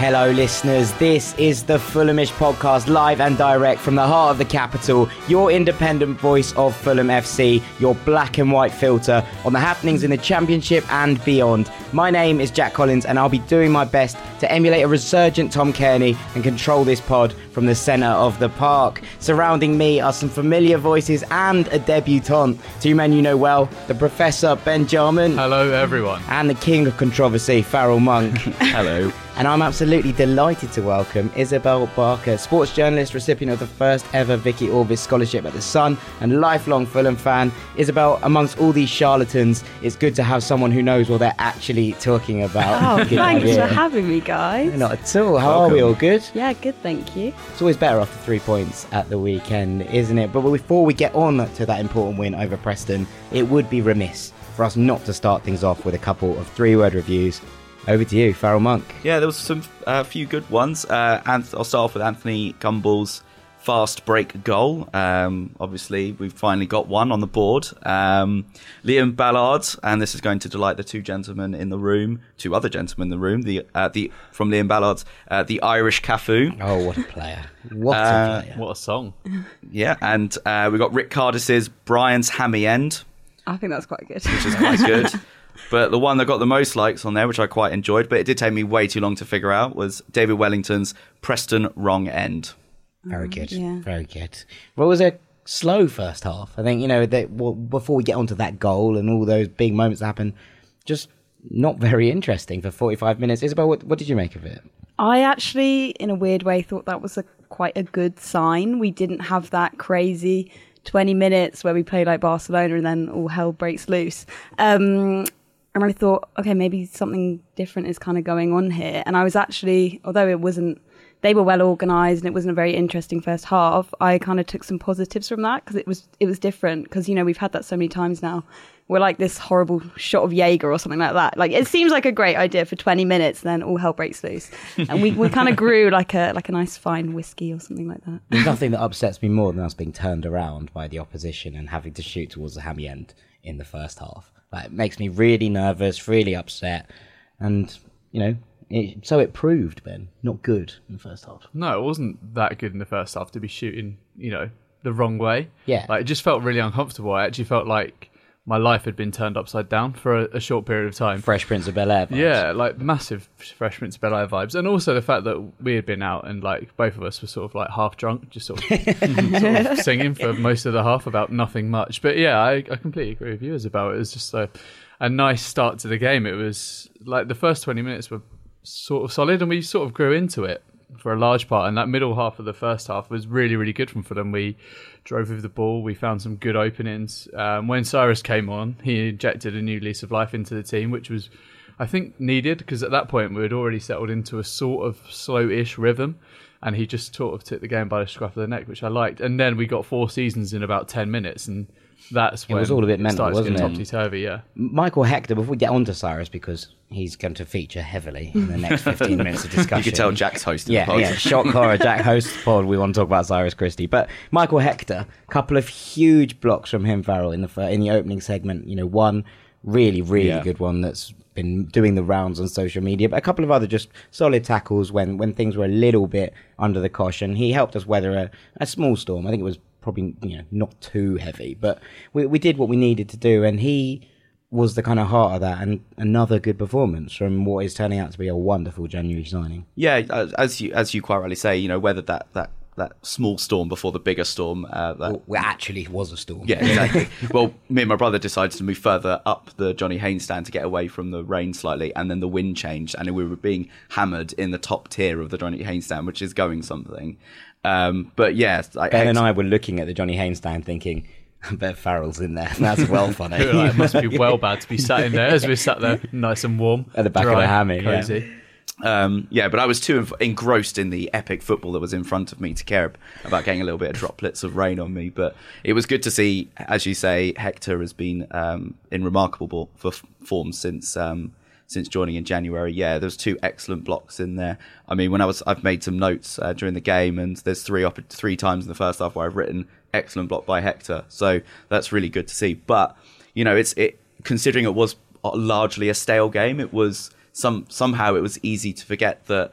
Hello, listeners. This is the Fulhamish podcast, live and direct from the heart of the capital. Your independent voice of Fulham FC, your black and white filter on the happenings in the Championship and beyond. My name is Jack Collins, and I'll be doing my best to emulate a resurgent Tom Cairney and control this pod from the centre of the park. Surrounding me are some familiar voices and a debutante. Two men you know well the Professor Ben Jarman. Hello, everyone. And the King of Controversy, Farrell Monk. Hello. And I'm absolutely delighted to welcome Isabel Barker, sports journalist, recipient of the first ever Vicki Orvice Scholarship at the Sun, and lifelong Fulham fan. Isabel, amongst all these charlatans, it's good to have someone who knows what they're actually talking about. Oh, thanks for having me, guys. Not at all. How Welcome. are we? All good? Yeah, good, thank you. It's always better after three points at the weekend, isn't it? But before we get on to that important win over Preston, it would be remiss for us not to start things off with a couple of three word reviews. Over to you, Farrell Monk. Yeah, there was some uh, few good ones. Uh, Anth- I'll start off with Anthony Gumbel's fast break goal. Um, obviously, we've finally got one on the board. Um, Liam Ballard, and this is going to delight the two gentlemen in the room, two other gentlemen in the room. The uh, the from Liam Ballard, uh, the Irish Cafu. Oh, what a player. What Uh, a player. What a song. Yeah, and uh, we got Rick Cardis's Brian's Hammy End. I think that's quite good. which is quite good. But the one that got the most likes on there, which I quite enjoyed, but it did take me way too long to figure out, was David Wellington's Preston Wrong End. Very good. yeah. Very good. Well, it was a slow first half. I think, you know, that well, before we get onto that goal and all those big moments that happen, just not very interesting for 45 minutes. Isabel, what, what did you make of it? I actually, in a weird way, thought that was a quite a good sign. We didn't have that crazy 20 minutes where we play like Barcelona and then all hell breaks loose. Um, and I thought, okay, maybe something different is kind of going on here. And I was actually, although it wasn't, they were well organised and it wasn't a very interesting first half. I kind of took some positives from that because it was it was different. Because you know we've had that so many times now. We're like this horrible shot of Jaeger or something like that. Like it seems like a great idea for 20 minutes, then all hell breaks loose, and we, we kind of grew like a like a nice fine whiskey or something like that. There's nothing that upsets me more than us being turned around by the opposition and having to shoot towards the hammy end in the first half. Like, it makes me really nervous, really upset. And, you know, it, so it proved, Ben, not good in the first half. No, it wasn't that good in the first half to be shooting, you know, the wrong way. Yeah. Like, it just felt really uncomfortable. I actually felt like my life had been turned upside down for a, a short period of time. Fresh Prince of Bel Air. Yeah, like massive Fresh Prince of Bel Air vibes, and also the fact that we had been out and like both of us were sort of like half drunk, just sort of, sort of singing for most of the half about nothing much. But yeah, I, I completely agree with you as about it. It was just a, a nice start to the game. It was like the first twenty minutes were sort of solid, and we sort of grew into it for a large part. And that middle half of the first half was really, really good from Fulham. We drove with the ball. We found some good openings. Um, when Cyrus came on, he injected a new lease of life into the team, which was, I think, needed because at that point we had already settled into a sort of slow-ish rhythm. And he just sort of took the game by the scruff of the neck, which I liked. And then we got four seasons in about ten minutes, and that's when it was all a bit mental, started to get wasn't it? topsy-turvy. Yeah, Michael Hector, before we get on to Cyrus, because he's going to feature heavily in the next 15 minutes of discussion. You could tell Jack's hosting Yeah, the pod. yeah. Shock horror. Jack hosts the pod. We want to talk about Cyrus Christie, but Michael Hector, a couple of huge blocks from him, Farrell, in the fir- in the opening segment. You know, one really, really Yeah. good one that's been doing the rounds on social media, but a couple of other just solid tackles when when things were a little bit under the cosh, and he helped us weather a, a small storm. I think it was probably you know not too heavy, but we we did what we needed to do, and he was the kind of heart of that, and another good performance from what is turning out to be a wonderful January signing. Yeah, as- as you as you quite rightly say, you know, whether that that that small storm before the bigger storm, uh, that Well, actually was a storm. Yeah, exactly. well, me and my brother decided to move further up the Johnny Haynes stand to get away from the rain slightly, and then the wind changed, and we were being hammered in the top tier of the Johnny Haynes stand, which is going something. Um, but yeah, like, Ben and I were looking at the Johnny Haynes stand thinking, I bet Farrell's in there. That's well funny. Like, it must be well bad to be sat in there as we sat there, nice and warm At the back of dry, the hammy, yeah. Um, yeah, but I was too enf- engrossed in the epic football that was in front of me to care about getting a little bit of droplets of rain on me. But it was good to see, as you say, Hector has been um, in remarkable ball- for f- form since um, since joining in January. Yeah, there's two excellent blocks in there. I mean, when I was, I've made some notes uh, during the game, and there's three op- three times in the first half where I've written excellent block by Hector. So that's really good to see. But you know, it's it considering it was largely a stale game. It was some somehow it was easy to forget that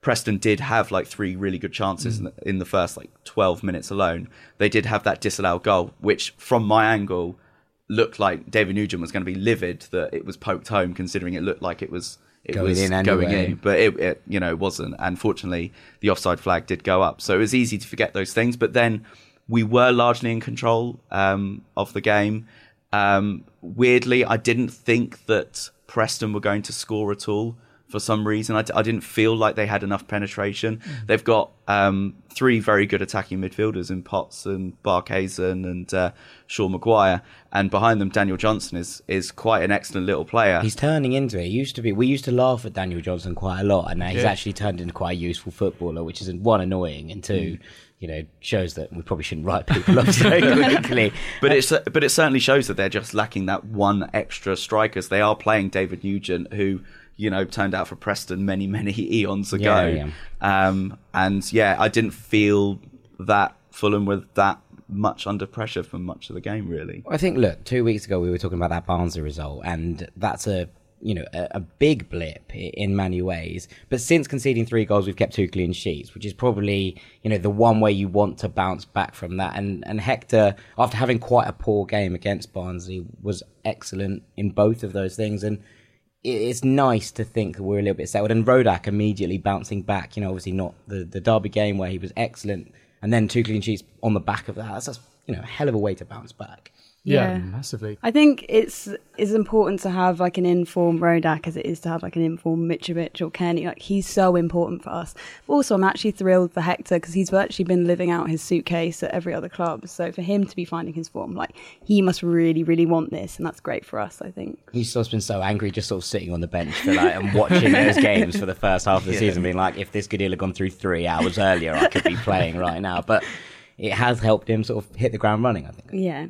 Preston did have like three really good chances mm. in, the, in the first like 12 minutes alone. They did have that disallowed goal, which from my angle looked like David Nugent was going to be livid that it was poked home, considering it looked like it was it Going was in going anyway. in, but it, it you know it wasn't. And fortunately, the offside flag did go up, so it was easy to forget those things. But then we were largely in control um, of the game. Um, weirdly, I didn't think that Preston were going to score at all for some reason. I, d- I didn't feel like they had enough penetration. They've got um, three very good attacking midfielders in Potts and Barkhuizen and uh, Sean Maguire, and behind them, Daniel Johnson is is quite an excellent little player. He's turning into it. He used to be. We used to laugh at Daniel Johnson quite a lot, and now he's Yeah. actually turned into quite a useful footballer, which is one annoying, and Mm. You know, shows that we probably shouldn't write people off so quickly. But it's but it certainly shows that they're just lacking that one extra strikers. They are playing David Nugent, who you know turned out for Preston many many eons ago. Yeah, Um, and yeah, I didn't feel that Fulham were that much under pressure for much of the game. Really, I think, look, two weeks ago we were talking about that Barnsley result, and that's a you know a, a big blip in many ways. But since conceding three goals, we've kept two clean sheets, which is probably you know the one way you want to bounce back from that. And and Hector, after having quite a poor game against Barnsley, was excellent in both of those things. And it's nice to think that we're a little bit settled. And Rodak immediately bouncing back. You know, obviously not the the Derby game where he was excellent, and then two clean sheets on the back of that. That's just, you know a hell of a way to bounce back. Yeah, Yeah. massively. I think it's it's important to have like an informed Rodak as it is to have like an informed Mitrovic or Kenny. Like he's so important for us. Also, I'm actually thrilled for Hector because he's virtually been living out his suitcase at every other club. So for him to be finding his form, like he must really, really want this, and that's great for us. I think. He's just been so angry, just sort of sitting on the bench for like and watching those games for the first half of the season, being like, if this Goodell had gone through three hours earlier, I could be playing right now. But it has helped him sort of hit the ground running. I think. Yeah,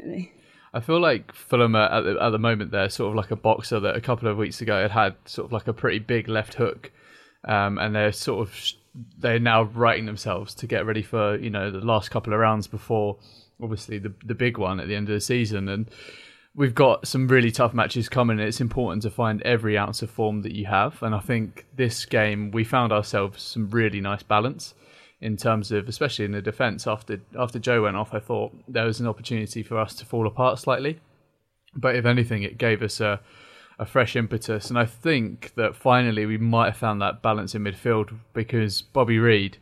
definitely. I feel like Fulham at the, at the moment they're sort of like a boxer that a couple of weeks ago had had sort of like a pretty big left hook, um, and they're sort of they're now righting themselves to get ready for you know the last couple of rounds before obviously the the big one at the end of the season and. We've got some really tough matches coming, and it's important to find every ounce of form that you have. And I think this game, we found ourselves some really nice balance in terms of, especially in the defence. After after Joe went off, I thought there was an opportunity for us to fall apart slightly. But if anything, it gave us a a fresh impetus, and I think that finally we might have found that balance in midfield because Bobby Reid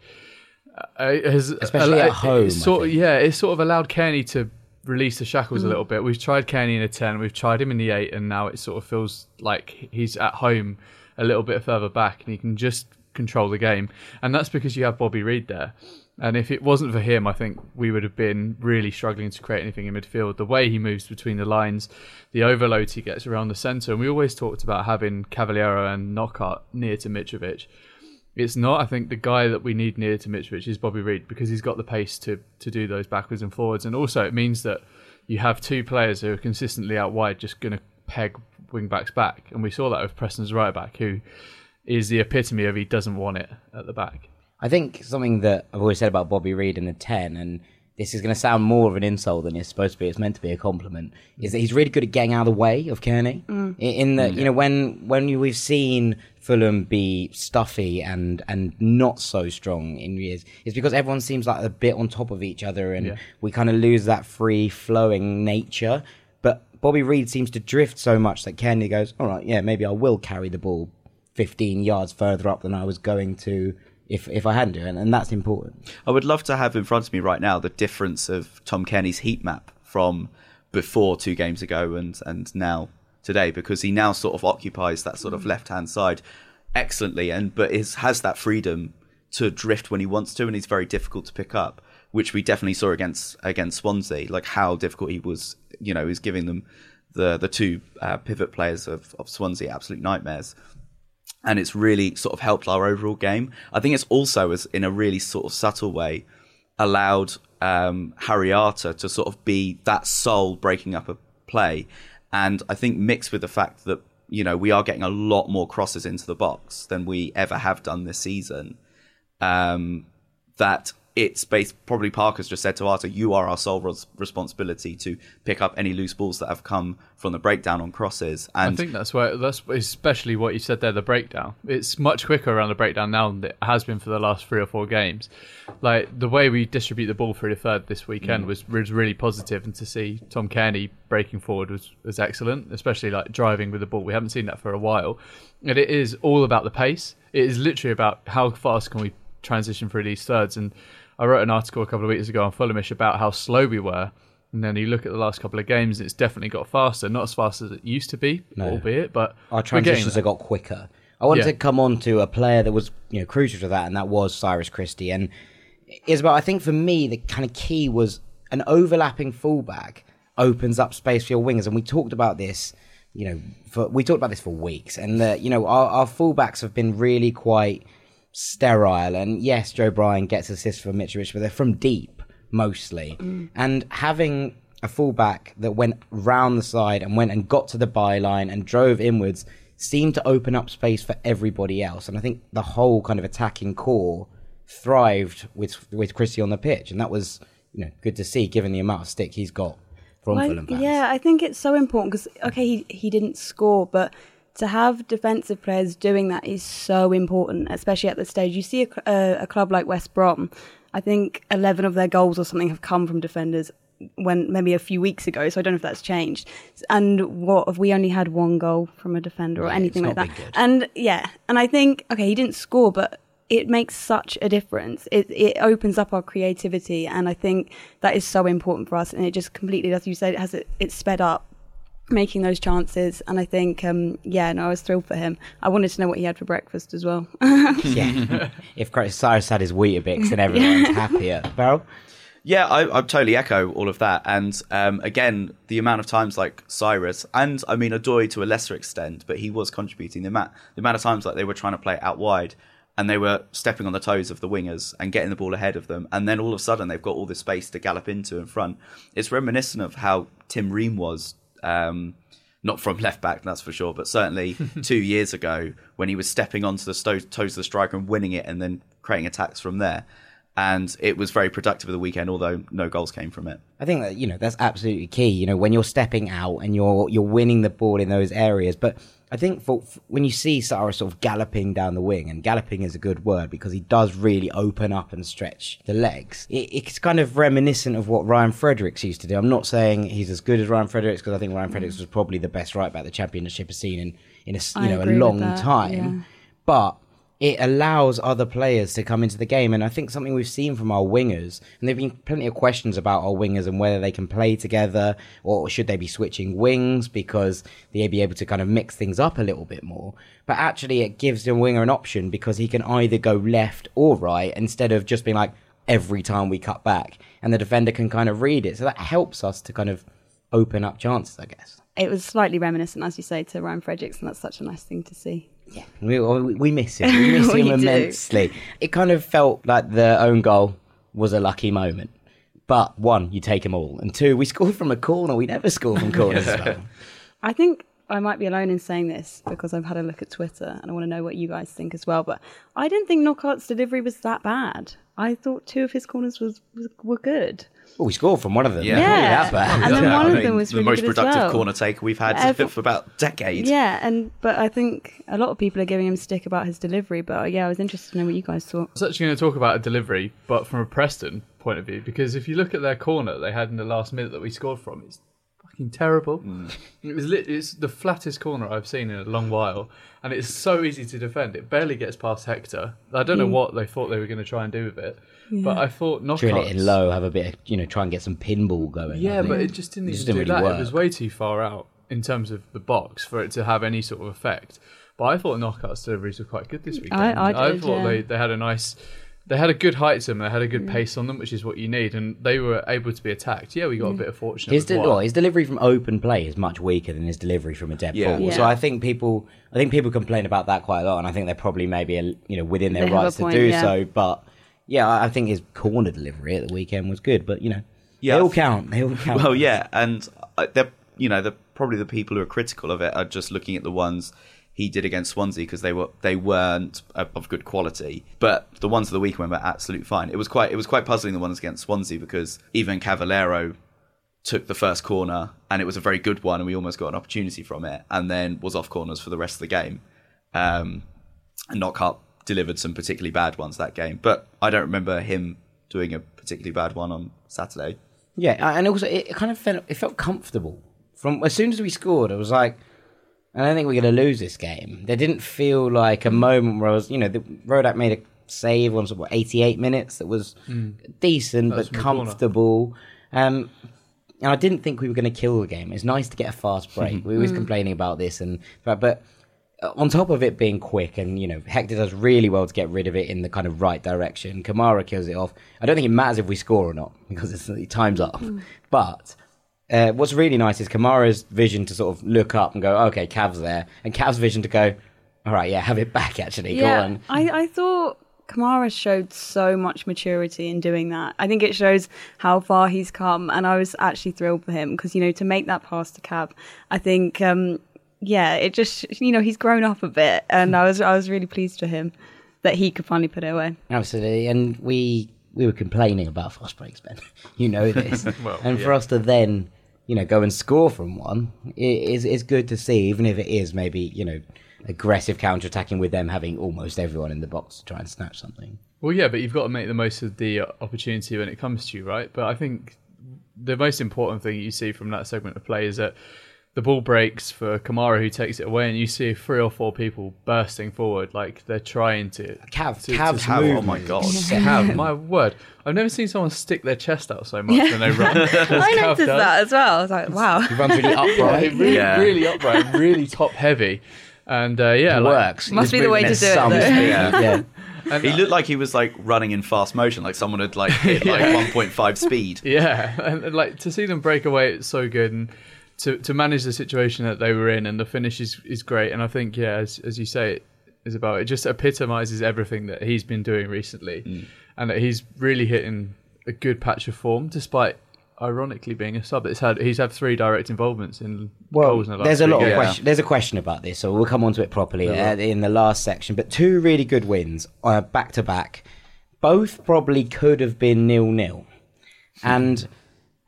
uh, has Especially at home, Sort think. yeah, it's sort of allowed Cairney to release the shackles Mm. a little bit. We've tried Cairney in a ten, we've tried him in the eight, and now it sort of feels like he's at home a little bit further back, and he can just control the game. And that's because you have Bobby Reid there. And if it wasn't for him, I think we would have been really struggling to create anything in midfield. The way he moves between the lines, the overload he gets around the centre, and we always talked about having Cavaleiro and Knockaert near to Mitrovic. It's not. I think the guy that we need near to Mitrovic is Bobby Reid because he's got the pace to to do those backwards and forwards, and also it means that you have two players who are consistently out wide, just going to peg wing backs back, and we saw that with Preston's right back, who is the epitome of he doesn't want it at the back. I think something that I've always said about Bobby Reid in the 10, and this is going to sound more of an insult than it's supposed to be, it's meant to be a compliment, is that he's really good at getting out of the way of Cairney. Mm. In, in that, mm. you know, when, when you- we've seen Fulham be stuffy and, and not so strong in years, it's because everyone seems like a bit on top of each other and Yeah. we kind of lose that free flowing nature. But Bobby Reid seems to drift so much that Cairney goes, all right, yeah, maybe I will carry the ball 15 yards further up than I was going to if if I hadn't do it, and that's important. I would love to have in front of me right now the difference of Tom Cairney's heat map from before two games ago and and now today because he now sort of occupies that sort of left hand side excellently and but is has that freedom to drift when he wants to and he's very difficult to pick up which we definitely saw against against Swansea. Like how difficult he was you know he's giving them the the two uh, pivot players of, of Swansea absolute nightmares and it's really sort of helped our overall game. I think it's also, as in a really sort of subtle way, allowed um, Harry Arter to sort of be that soul breaking up a play, and I think mixed with the fact that you know, we are getting a lot more crosses into the box than we ever have done this season. Um, that it's based probably Parker's just said to Arter, you are our sole res- responsibility to pick up any loose balls that have come from the breakdown on crosses. And I think that's where that's especially what you said there. The breakdown. It's much quicker around the breakdown now than it has been for the last three or four games. Like the way we distribute the ball through the third this weekend Mm. was was really positive, and to see Tom Cairney breaking forward was was excellent. Especially like driving with the ball. We haven't seen that for a while, and it is all about the pace. It is literally about how fast can we transition through these thirds. And I wrote an article a couple of weeks ago on Fulhamish about how slow we were. And then you look at the last couple of games, it's definitely got faster. Not as fast as it used to be, albeit, but Our transitions have got quicker. I wanted Yeah. to come on to a player that was you know crucial to that, and that was Cyrus Christie. And Isabel, I think for me the kind of key was an overlapping fullback opens up space for your wingers, and we talked about this. You know, for we talked about this for weeks, and the, you know our, our fullbacks have been really quite sterile. And yes, Joe Bryan gets assists from Mitrovic, but they're from deep mostly. Mm. And having a fullback that went round the side and went and got to the byline and drove inwards seemed to open up space for everybody else. And I think the whole kind of attacking core thrived with with Christie on the pitch, and that was you know good to see given the amount of stick he's got from Well, Fulham fans. yeah, I think it's so important because okay, he he didn't score, but to have defensive players doing that is so important, especially at this stage. You see a, cl- uh, a club like West Brom, I think eleven of their goals or something have come from defenders. When maybe a few weeks ago, so I don't know if that's changed. And what if we only had one goal from a defender or anything like that? And yeah, and I think okay, he didn't score, but it makes such a difference. It it opens up our creativity, and I think that is so important for us. And it just completely, as you said, it has it, it's sped up making those chances. And I think, um, yeah, no, I was thrilled for him. I wanted to know what he had for breakfast as well. yeah. if Cyrus had his Weetabix, then everyone's happier. Beryl? Yeah, I, I totally echo all of that. And um, again, the amount of times like Cyrus, and I mean Odoi to a lesser extent, but he was contributing. The amount, the amount of times like they were trying to play it out wide, and they were stepping on the toes of the wingers and getting the ball ahead of them, and then all of a sudden they've got all this space to gallop into in front. It's reminiscent of how Tim Ream was. Um, not from left back, that's for sure, but certainly two years ago when he was stepping onto the sto- toes of the striker and winning it, and then creating attacks from there. And it was very productive of the weekend, although no goals came from it. I think that you know that's absolutely key. You know, when you're stepping out and you're you're winning the ball in those areas. But I think for, when you see Sarah sort of galloping down the wing, and galloping is a good word because he does really open up and stretch the legs. It, it's kind of reminiscent of what Ryan Fredericks used to do. I'm not saying he's as good as Ryan Fredericks because I think Ryan Fredericks was probably the best right back the Championship has seen in in a you I know a long time. yeah. But it allows other players to come into the game. And I think something we've seen from our wingers, and there have been plenty of questions about our wingers and whether they can play together or should they be switching wings because they'd be able to kind of mix things up a little bit more. But actually, it gives the winger an option because he can either go left or right instead of just being like every time we cut back. And the defender can kind of read it. So that helps us to kind of open up chances, I guess. it was slightly reminiscent, as you say, to Ryan Fredericks, and that's such a nice thing to see. Yeah, we, oh, we we miss him. We miss him do. immensely. It kind of felt like the own goal was a lucky moment. But one, you take them all, and two, we scored from a corner. We never score from corners. well. I think I might be alone in saying this because I've had a look at Twitter and I want to know what you guys think as well. But I didn't think Knockaert's delivery was that bad. I thought two of his corners was, was were good. Well, we scored from one of them. Yeah. Not really Yeah. that bad. And then one I of mean, them was the really most good as productive well. corner taker we've had Every- for about a decade. Yeah, and but I think a lot of people are giving him stick about his delivery. But yeah, I was interested to know what you guys thought. I was actually going to talk about a delivery, but from a Preston point of view, because if you look at their corner they had in the last minute that we scored from, it's fucking terrible. Mm. It was lit- it's the flattest corner I've seen in a long while, and it's so easy to defend. It barely gets past Hector. I don't know mm. what they thought they were going to try and do with it, but I thought Drill it in low, have a bit, of, you know, try and get some pinball going. I Yeah, think. but it just didn't It even just do didn't really that. work. It was way too far out in terms of the box for it to have any sort of effect. But I thought Knockaert's deliveries were quite good this weekend. I did, thought yeah. they, they had a nice, they had a good height to them. They had a good pace on them, which is what you need, and they were able to be attacked. Yeah, we got a bit of fortune. His, de- well, his delivery from open play is much weaker than his delivery from a dead Yeah. ball. Yeah. So I think people, I think people complain about that quite a lot, and I think they're probably maybe a, you know within their They have a rights to do yeah. so. But yeah, I I think his corner delivery at the weekend was good. But you know, Yeah. they all count. They all count. Well, yeah, and uh, they're you know the probably the people who are critical of it are just looking at the ones he did against Swansea because they were they weren't of good quality. But the ones of the weekend were absolutely fine. It was quite it was quite puzzling the ones against Swansea because even Cavaleiro took the first corner and it was a very good one and we almost got an opportunity from it and then was off corners for the rest of the game. Um, and Knockaert delivered some particularly bad ones that game, but I don't remember him doing a particularly bad one on Saturday. Yeah, and also it kind of felt it felt comfortable from as soon as we scored. I was like, I don't think we're going to lose this game. There didn't feel like a moment where I was, you know, the Rodak made a save on sort what, 88 minutes that was decent was but from comfortable. Um, and I didn't think we were going to kill the game. It's nice to get a fast break. we was complaining about this, and but, but uh, on top of it being quick, and you know Hector does really well to get rid of it in the kind of right direction. Kamara kills it off. I don't think it matters if we score or not because it's the time's up. But uh, what's really nice is Kamara's vision to sort of look up and go, okay, Cav's there, and Cav's vision to go, all right, yeah, have it back. Actually, go yeah, on. I, I thought Kamara showed so much maturity in doing that. I think it shows how far he's come, and I was actually thrilled for him because you know to make that pass to Cav, I think um, yeah, it just you know he's grown up a bit, and I was I was really pleased for him that he could finally put it away. Absolutely, and we we were complaining about fast breaks, Ben. you know this, Well, and for yeah. us to then, you know, go and score from one is is good to see, even if it is maybe you know aggressive counter attacking with them having almost everyone in the box to try and snatch something. Well, yeah, but you've got to make the most of the opportunity when it comes to you, right? But I think the most important thing you see from that segment of play is that the ball breaks for Kamara, who takes it away, and you see three or four people bursting forward, like they're trying to. Cav, to- Cav's Cav, oh my God. sick. Cav, my word! I've never seen someone stick their chest out so much when they run. I noticed does. that as well. I was like, wow. He runs really upright. really, Yeah. really upright, really top heavy, and uh, yeah, It like, works. Must be the way to do it, though. Yeah. yeah. and, He looked like he was like running in fast motion, like someone had like hit like 1.5 speed. Yeah, and, and, like to see them break away, it's so good, and to to manage the situation that they were in, and the finish is, is great. And I think, yeah, as as you say, it is about it just epitomizes everything that he's been doing recently, and that he's really hitting a good patch of form, despite ironically being a sub. It's had he's had three direct involvements in Well, goals in the last there's a three lot of question. There's a question about this, so we'll come on to it properly uh, in the last section. But two really good wins, uh, back to back, both probably could have been nil nil, and.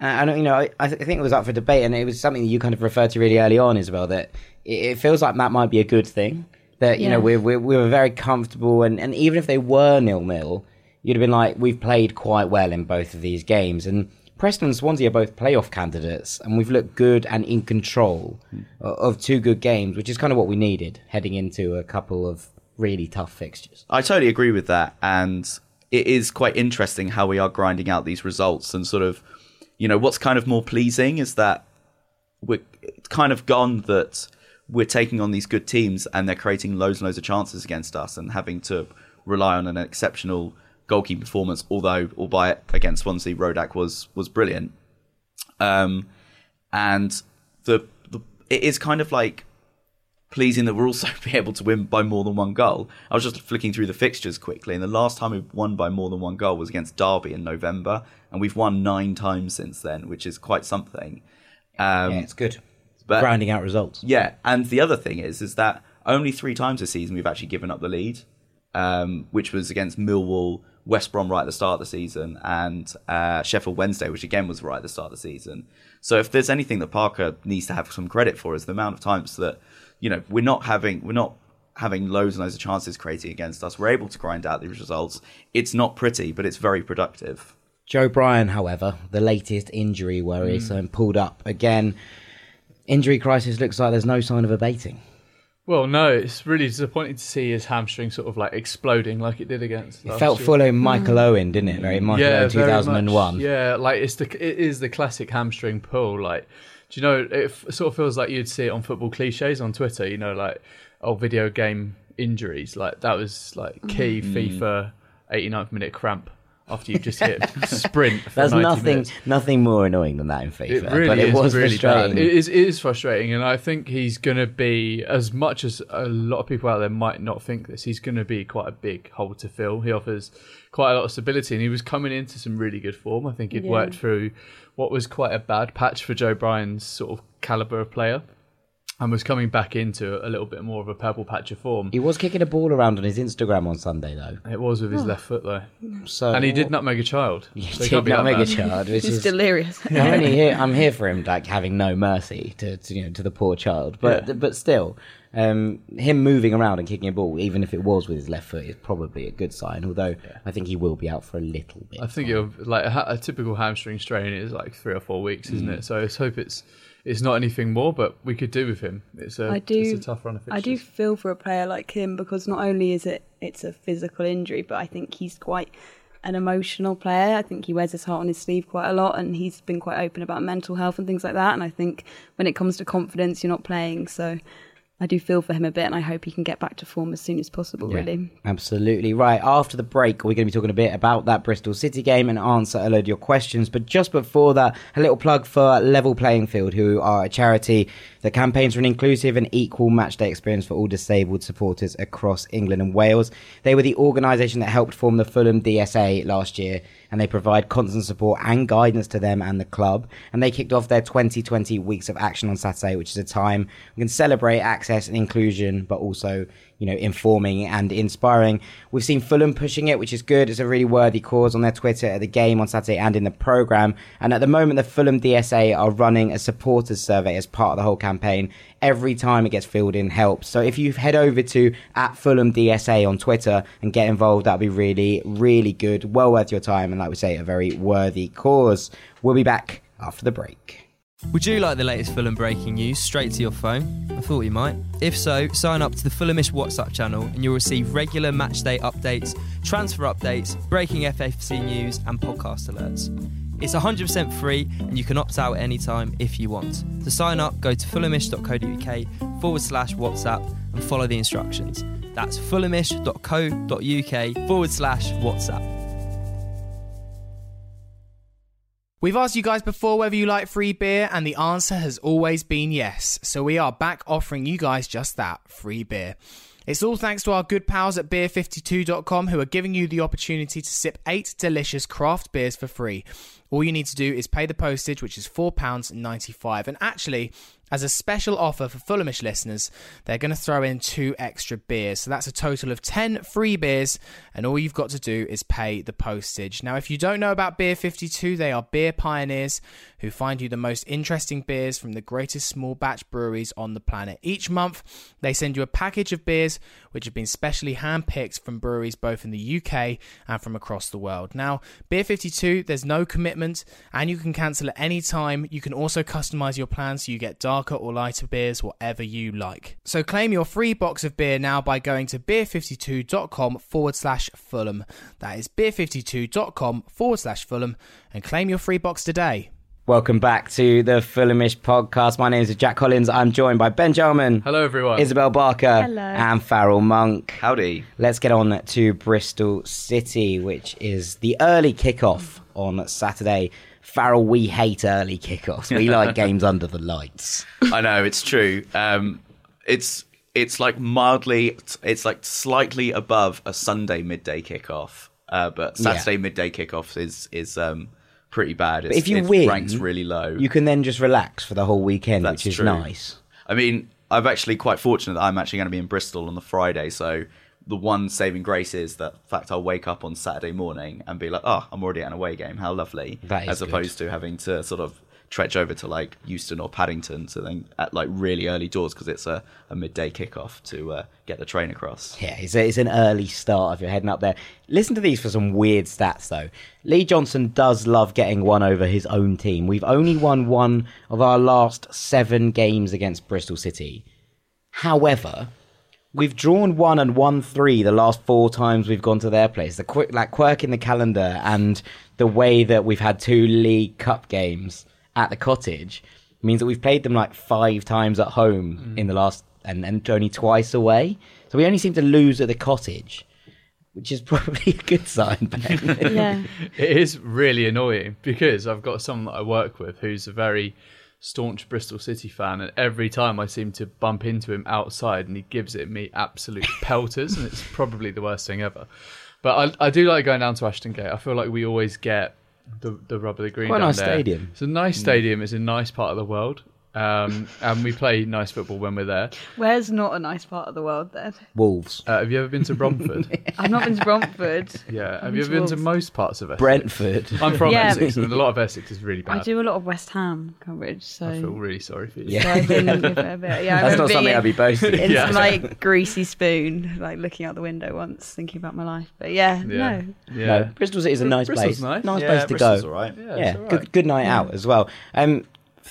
Uh, I don't, you know, I, I think it was up for debate, and it was something that you kind of referred to really early on, Isabel. That it, it feels like that might be a good thing. That you know, Yeah. we we we were very comfortable, and, and even if they were nil nil, you'd have been like, we've played quite well in both of these games, and Preston and Swansea are both playoff candidates, and we've looked good and in control o- of two good games, which is kind of what we needed heading into a couple of really tough fixtures. I totally agree with that, and it is quite interesting how we are grinding out these results and sort of, you know, what's kind of more pleasing is that we're kind of gone that we're taking on these good teams and they're creating loads and loads of chances against us and having to rely on an exceptional goalkeeping performance. Although, albeit against Swansea, Rodak was was brilliant. Um, and the, the it is kind of like pleasing that we're also be able to win by more than one goal. I was just flicking through the fixtures quickly, and the last time we won by more than one goal was against Derby in November, and we've won nine times since then, which is quite something. Um, yeah, it's good. but- Grinding out results. yeah, and the other thing is, is that only three times this season we've actually given up the lead, um, which was against Millwall, West Brom right at the start of the season, and uh, Sheffield Wednesday, which again was right at the start of the season. So if there's anything that Parker needs to have some credit for, is the amount of times that you know we're not having we're not having loads and loads of chances creating against us. We're able to grind out these results. It's not pretty, but it's very productive. Joe Bryan, however, the latest injury worry, Mm. so I'm pulled up again. Injury crisis looks like there's no sign of abating. Well, no, it's really disappointing to see his hamstring sort of like exploding like it did against. It last felt year. full of Michael Owen, didn't it? Very Michael Owen, very 2001. much. Yeah, like it's the it is the classic hamstring pull. Like, do you know? It f- sort of feels like you'd see it on football cliches on Twitter. You know, like oh, video game injuries. Like that was like key mm. FIFA 89th minute cramp. After you just hit sprint. For There's 90 nothing minutes. nothing more annoying than that in FIFA. It really but it is was really frustrating. bad. It is, it is frustrating, and I think he's going to be as much as a lot of people out there might not think this. He's going to be quite a big hole to fill. He offers quite a lot of stability, and he was coming into some really good form. I think he'd Yeah. worked through what was quite a bad patch for Joe Bryan's sort of caliber of player, and was coming back into a little bit more of a purple patch of form. He was kicking a ball around on his Instagram on Sunday though. It was with his left foot though, So and he did nutmeg a child. He So did can't be not that make a child, which It's is delirious. I'm only here. I'm here for him, like having no mercy to, to you know to the poor child. But Yeah. but still, um, him moving around and kicking a ball, even if it was with his left foot, is probably a good sign. Although I think he will be out for a little bit. I think it'll, like a, ha- a typical hamstring strain is like three or four weeks, isn't Mm. it? So let's hope it's it's not anything more, but we could do with him. It's a I do. it's a tough run of fixtures. I do feel for a player like him because not only is it it's a physical injury, but I think he's quite an emotional player. I think he wears his heart on his sleeve quite a lot, and he's been quite open about mental health and things like that. And I think when it comes to confidence, you're not playing, so I do feel for him a bit, and I hope he can get back to form as soon as possible. Really. Absolutely right. After the break, we're going to be talking a bit about that Bristol City game and answer a load of your questions. But just before that, a little plug for Level Playing Field, who are a charity that campaigns for an inclusive and equal matchday experience for all disabled supporters across England and Wales. They were the organisation that helped form the Fulham DSA last year, and they provide constant support and guidance to them and the club. And they kicked off their 2020 weeks of action on Saturday, which is a time we can celebrate access and inclusion, but also you know, informing and inspiring. We've seen Fulham pushing it, which is good. It's a really worthy cause on their Twitter at the game on Saturday and in the programme. And at the moment, the Fulham DSA are running a supporters survey as part of the whole campaign. Every time it gets filled in helps. So if you head over to at Fulham DSA on Twitter and get involved, that'd be really, really good. Well worth your time. And like we say, a very worthy cause. We'll be back after the break. Would you like the latest Fulham breaking news straight to your phone? I thought you might. If so, sign up to the Fulhamish WhatsApp channel and you'll receive regular matchday updates, transfer updates, breaking FFC news, and podcast alerts. It's 100% free and you can opt out at any time if you want. To sign up, go to fulhamish.co.uk forward slash WhatsApp and follow the instructions. That's fulhamish.co.uk forward slash WhatsApp. We've asked you guys before whether you like free beer, and the answer has always been yes. So we are back offering you guys just that free beer. It's all thanks to our good pals at beer52.com who are giving you the opportunity to sip eight delicious craft beers for free. All you need to do is pay the postage, which is £4.95. And actually, as a special offer for Fulhamish listeners, they're going to throw in two extra beers. So that's a total of 10 free beers, and all you've got to do is pay the postage. Now, if you don't know about Beer 52, they are beer pioneers who find you the most interesting beers from the greatest small batch breweries on the planet. Each month, they send you a package of beers which have been specially handpicked from breweries both in the UK and from across the world. Now, Beer 52, there's no commitment and you can cancel at any time. You can also customize your plan so you get darker or lighter beers, whatever you like. So claim your free box of beer now by going to beer52.com forward slash Fulham. That is beer52.com forward slash Fulham and claim your free box today. Welcome back to the Fulhamish podcast. My name is Jack Collins. I'm joined by Ben Jarman, Hello, everyone. Isabel Barker, Hello. and Farrell Monk. Howdy. Let's get on to Bristol City, which is the early kickoff on Saturday. Farrell, we hate early kickoffs. We like games under the lights. I know it's true. Um, it's it's like mildly, it's like slightly above a Sunday midday kickoff, uh, but Saturday midday kickoff is is um, pretty bad. It's, if you it win, ranks really low. You can then just relax for the whole weekend, That's which is true. nice. I mean, I'm actually quite fortunate that I'm actually going to be in Bristol on the Friday, so the one saving grace is that in fact I'll wake up on Saturday morning and be like, oh, I'm already at an away game. How lovely! As good. opposed to having to sort of trudge over to like Euston or Paddington to then at like really early doors because it's a, a midday kickoff to uh, get the train across. Yeah, it's, a, it's an early start if you're heading up there. Listen to these for some weird stats, though. Lee Johnson does love getting one over his own team. We've only won one of our last seven games against Bristol City. However, we've drawn one and won three the last four times we've gone to their place. The quick, like quirk in the calendar and the way that we've had two League Cup games at the cottage means that we've played them like five times at home mm. in the last and, and only twice away. So we only seem to lose at the cottage. which is probably a good sign. Ben. yeah. It is really annoying because I've got someone that I work with who's a very staunch Bristol City fan, and every time I seem to bump into him outside, and he gives it me absolute pelters, and it's probably the worst thing ever. But I, I do like going down to Ashton Gate. I feel like we always get the the rub of the green. Quite a down nice there. stadium. It's a nice mm. stadium. It's a nice part of the world, um, and we play nice football when we're there. Where's not a nice part of the world then? Wolves, Uh, have you ever been to Bromford? I've not been to Bromford. yeah. Have been you to ever been to Wolves. most parts of Essex? Brentford. I'm from Yeah. Essex, and a lot of Essex is really bad. I do a lot of West Ham coverage, so. I feel really sorry for you. Yeah. so I've been a bit, bit- yeah, I That's remember not something being I'd be boasting. in Yeah. some like greasy spoon, like looking out the window once, thinking about my life. But yeah, Yeah. no, Yeah. No, Bristol City is a nice Bristol's place. nice. yeah, place to Bristol's go. all right. Yeah, yeah, it's all right. good, good night out as well. Um, f-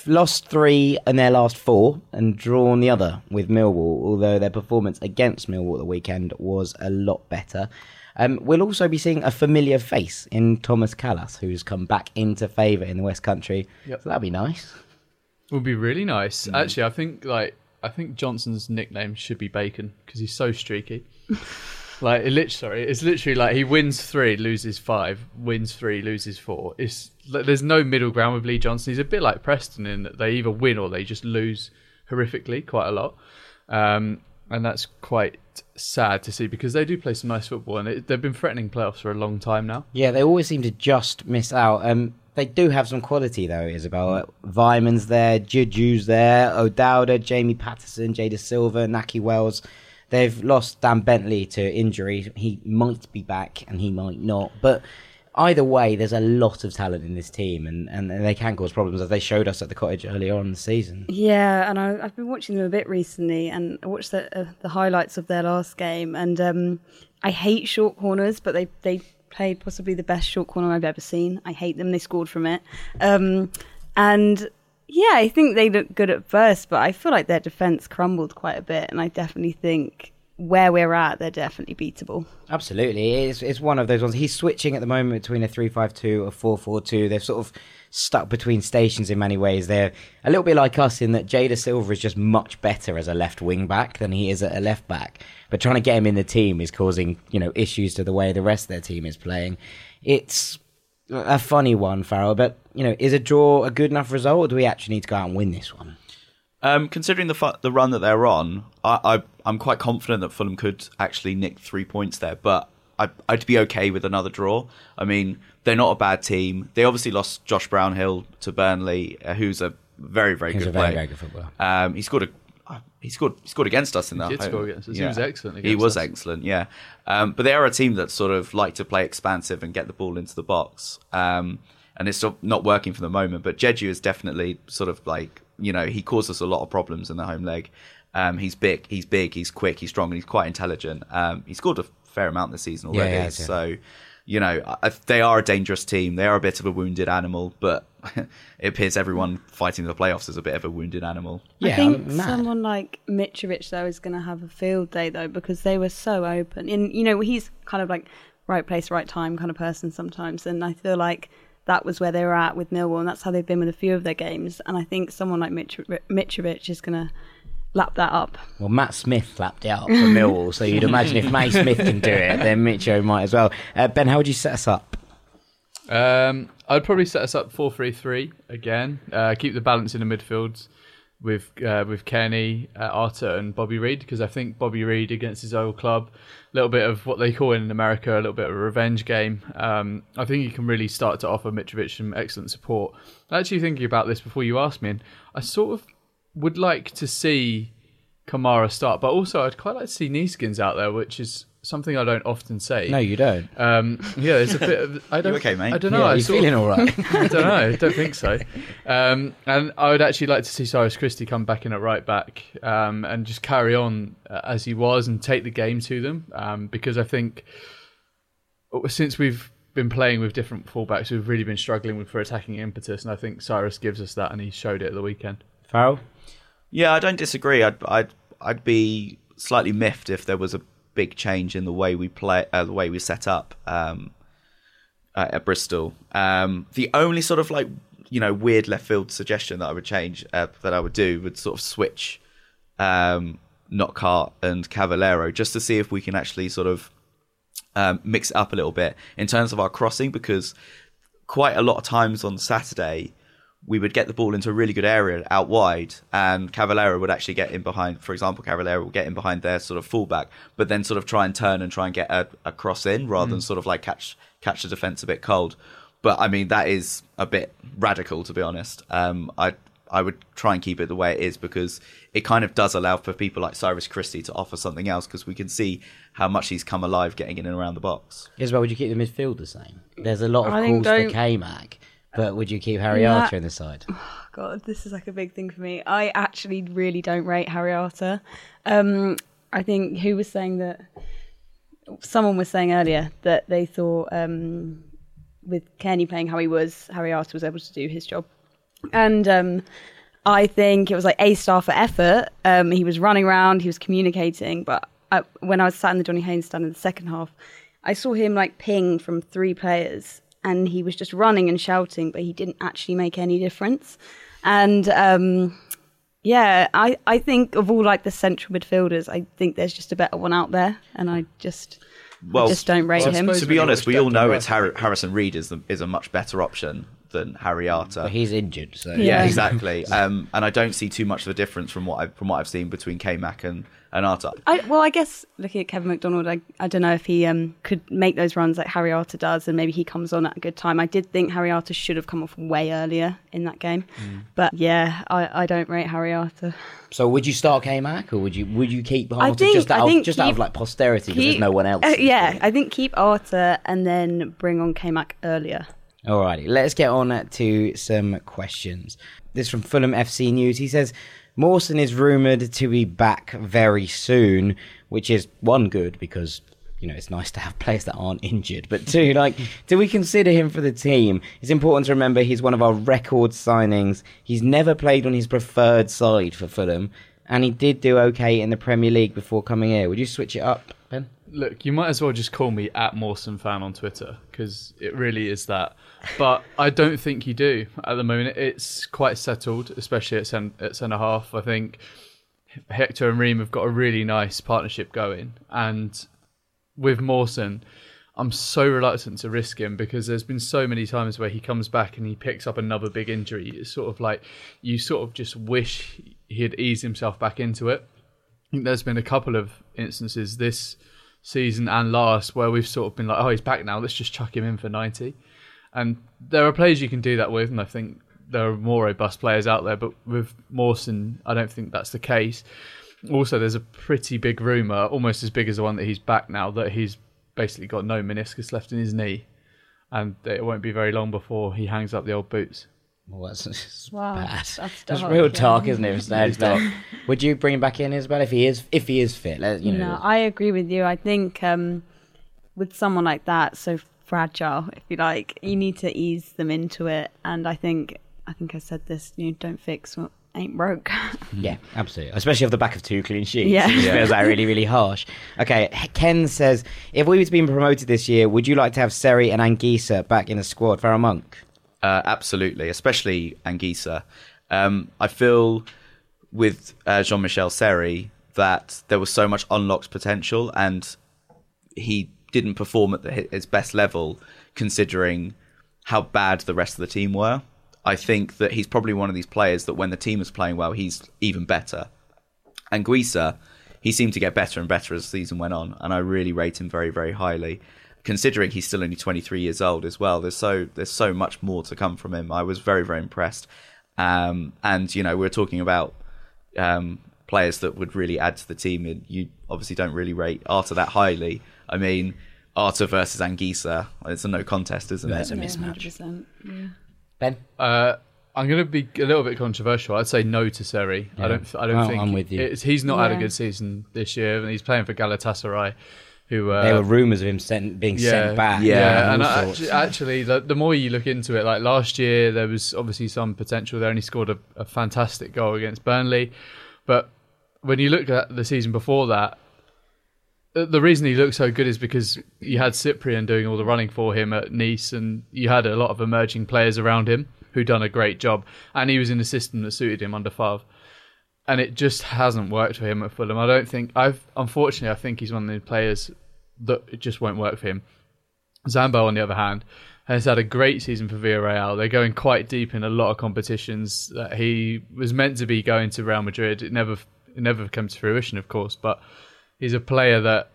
lost three in their last four and drawn the other with Millwall, although their performance against Millwall the weekend was a lot better. Um, we'll also be seeing a familiar face in Tomas Kalas, who's come back into favour in the West Country. Yep. So that'd be nice. Would be really nice. Actually, I think like I think Johnson's nickname should be Bacon because he's so streaky. like it lit, sorry, it's literally like he wins three, loses five, wins three, loses four. It's like, there's no middle ground with Lee Johnson. He's a bit like Preston in that they either win or they just lose horrifically quite a lot, um, and that's quite sad to see because they do play some nice football and it, they've been threatening playoffs for a long time now. Yeah, they always seem to just miss out. Um, they do have some quality though, Isabel. Weimann's there, Juju's there, O'Dowda, Jamie Paterson, Jay Dasilva, Nakhi Wells. They've lost Dan Bentley to injury. He might be back and he might not. But either way, there's a lot of talent in this team and, and they can cause problems as they showed us at the cottage earlier on in the season. yeah. And I, I've been watching them a bit recently, and I watched the, uh, the highlights of their last game. And um, I hate short corners, but they they played possibly the best short corner I've ever seen. I hate them. They scored from it, um, and yeah, I think they looked good at first, but I feel like their defense crumbled quite a bit, and I definitely think where we're at, they're definitely beatable. Absolutely, it's it's one of those ones. He's switching at the moment between a three-five-two, a four-four-two. They're sort of stuck between stations in many ways. They're a little bit like us in that Jay Dasilva is just much better as a left wing back than he is at a left back. But trying to get him in the team is causing you know issues to the way the rest of their team is playing. It's a funny one, Farrell. But you know, is a draw a good enough result, or do we actually need to go out and win this one? Um, considering the fu- the run that they're on, I, I I'm quite confident that Fulham could actually nick three points there. But I'd, I'd be okay with another draw. I mean, they're not a bad team. They obviously lost Josh Brownhill to Burnley, uh, who's a very very He's good a very player. very good footballer. Um, he scored a he scored he scored against us in that. He did home- score against us. He was excellent He was us. excellent. Yeah, um, but they are a team that sort of like to play expansive and get the ball into the box. Um, and it's still not working for the moment. But Jeju is definitely sort of like you know he caused us a lot of problems in the home leg. Um, he's big, he's big, he's quick, he's strong, and he's quite intelligent. Um, he scored a fair amount this season already. he has, yeah. So you know uh, they are a dangerous team. They are a bit of a wounded animal, but it appears everyone fighting the playoffs is a bit of a wounded animal. Yeah, I think someone like Mitrovic though is going to have a field day though because they were so open. And you know he's kind of like right place, right time kind of person sometimes, and I feel like that was where they were at with Millwall, and that's how they've been with a few of their games. And I think someone like Mitro- Mitrovic is going to lap that up. Well, Matt Smith lapped it up for Millwall, so you'd imagine if Matty Smith can do it, then Mitcho might as well. Uh, ben, how would you set us up? Um, I'd probably set us up four three three again. Uh, keep the balance in the midfields with uh, with Kenny, uh, Arter, and Bobby Reid because I think Bobby Reid against his old club, a little bit of what they call in America a little bit of a revenge game. Um, I think he can really start to offer Mitrovic some excellent support. Actually, thinking about this before you asked me, and I sort of would like to see Kamara start, but also I'd quite like to see Neeskens out there, which is something I don't often say. No, you don't. Um, yeah, there's a bit of I don't. okay, mate? I don't know. yeah, I you sort of- feeling all right? I don't know. I don't think so. Um, and I would actually like to see Cyrus Christie come back in at right back um, and just carry on uh, as he was and take the game to them um, because I think since we've been playing with different fullbacks, we've really been struggling with for attacking impetus, and I think Cyrus gives us that, and he showed it at the weekend. Farrell? Yeah, I don't disagree. I'd I'd I'd be slightly miffed if there was a big change in the way we play, uh, the way we set up um, uh, at Bristol. Um, the only sort of like you know weird left field suggestion that I would change uh, that I would do would sort of switch um, Knockaert and Cavaleiro just to see if we can actually sort of um, mix it up a little bit in terms of our crossing because quite a lot of times on Saturday we would get the ball into a really good area out wide, and Cavaleiro would actually get in behind. For example, Cavaleiro would get in behind their sort of fullback, but then sort of try and turn and try and get a, a cross in rather than sort of like catch catch the defense a bit cold. But I mean that is a bit radical to be honest. Um, I I would try and keep it the way it is because it kind of does allow for people like Cyrus Christie to offer something else because we can see how much he's come alive getting in and around the box. Isabel, would you keep the midfield the same? There's a lot of I calls for K-Mac, but would you keep Harry Nah. Arter in the side? God, this is like a big thing for me. I actually really don't rate Harry Arter. Um, I think who was saying that? Someone was saying earlier that they thought um, with Cairney playing how he was, Harry Arter was able to do his job, and um, I think it was like a star for effort. Um, he was running around, he was communicating, but I, when I was sat in the Johnny Haynes stand in the second half, I saw him like ping from three players, and he was just running and shouting, but he didn't actually make any difference. And um, yeah, I, I think of all like the central midfielders, I think there's just a better one out there, and I just Well, I just don't rate I him. To be honest, we all know it's breadth. Harri- Harrison Reed is the, is a much better option than Harry Arter. But he's injured, so yeah, Yeah. exactly. Um, and I don't see too much of a difference from what I from what I've seen between K Mac and and Arter. I, well, I guess looking at Kevin McDonald, I, I don't know if he um, could make those runs like Harry Arter does, and maybe he comes on at a good time. I did think Harry Arter should have come off way earlier in that game, Mm. but yeah, I, I don't rate Harry Arter. So would you start K-Mac or would you would you keep I Arter think- just out I of, think just out of like posterity because there's no one else? Uh, yeah, I think keep Arter and then bring on K-Mac earlier. Alrighty, let's get on to some questions. This from Fulham FC News. He says Mawson is rumoured to be back very soon, which is one good because you know it's nice to have players that aren't injured. But two, like, do we consider him for the team? It's important to remember he's one of our record signings. He's never played on his preferred side for Fulham, and he did do okay in the Premier League before coming here. Would you switch it up? Look, you might as well just call me at Mawson fan on Twitter because it really is that. But I don't think you do at the moment. It's quite settled, especially at, cen- at centre half. I think Hector and Ream have got a really nice partnership going, and with Mawson, I'm so reluctant to risk him because there's been so many times where he comes back and he picks up another big injury. It's sort of like you sort of just wish he had eased himself back into it. I think there's been a couple of instances this season and last where we've sort of been like, oh, he's back now. Let's just chuck him in for 90. And there are players you can do that with, and I think there are more robust players out there. But with Mawson, I don't think that's the case. Also, there's a pretty big rumor, almost as big as the one that he's back now, that he's basically got no meniscus left in his knee, and it won't be very long before he hangs up the old boots. Well, that's, that's Wow, bad. that's That's, real yeah. dark, isn't it? It's dark. Would you bring him back in, Isabel, if he is if he is fit? Let- You know, No, I agree with you. I think um, with someone like that, so fragile, if you like, you need to ease them into it. And I think, I think I said this. You know, don't fix what ain't broke. yeah, absolutely. Especially off the back of two clean sheets. Yeah. it feels like really, really harsh. Okay, Ken says, if we was being promoted this year, would you like to have Seri and Anguissa back in the squad? Farrell Monk. Uh, absolutely, especially Anguissa. Um, I feel with uh, Jean Michel Seri that there was so much unlocked potential, and he didn't perform at the, his best level, considering how bad the rest of the team were. I think that he's probably one of these players that when the team is playing well, he's even better. Anguissa, he seemed to get better and better as the season went on, and I really rate him very, very highly. Considering he's still only 23 years old as well, there's so there's so much more to come from him. I was very, very impressed. Um, and you know, we are talking about um, players that would really add to the team. And you obviously don't really rate Arter that highly. I mean, Arter versus Anguissa, it's a no contest, isn't That's it? a mismatch. 100%, yeah. Ben? Uh, I'm going to be a little bit controversial. I'd say no to Seri. I don't. I don't Oh, think I'm with you. It's, he's not had a good season this year, and he's playing for Galatasaray, who uh, There were rumours of him sent, being sent back. Yeah, and all actually, actually the, the more you look into it, like last year, there was obviously some potential there, and he scored a, a fantastic goal against Burnley. But when you look at the season before that, the- the reason he looked so good is because you had Cyprien doing all the running for him at Nice, and you had a lot of emerging players around him who done a great job, and he was in a system that suited him under Favre. And it just hasn't worked for him at Fulham. I don't think I've unfortunately I think he's one of the players that it just won't work for him. Zambo, on the other hand, has had a great season for Villarreal. They're going quite deep in a lot of competitions. That he was meant to be going to Real Madrid. It never, it never came to fruition, of course. But he's a player that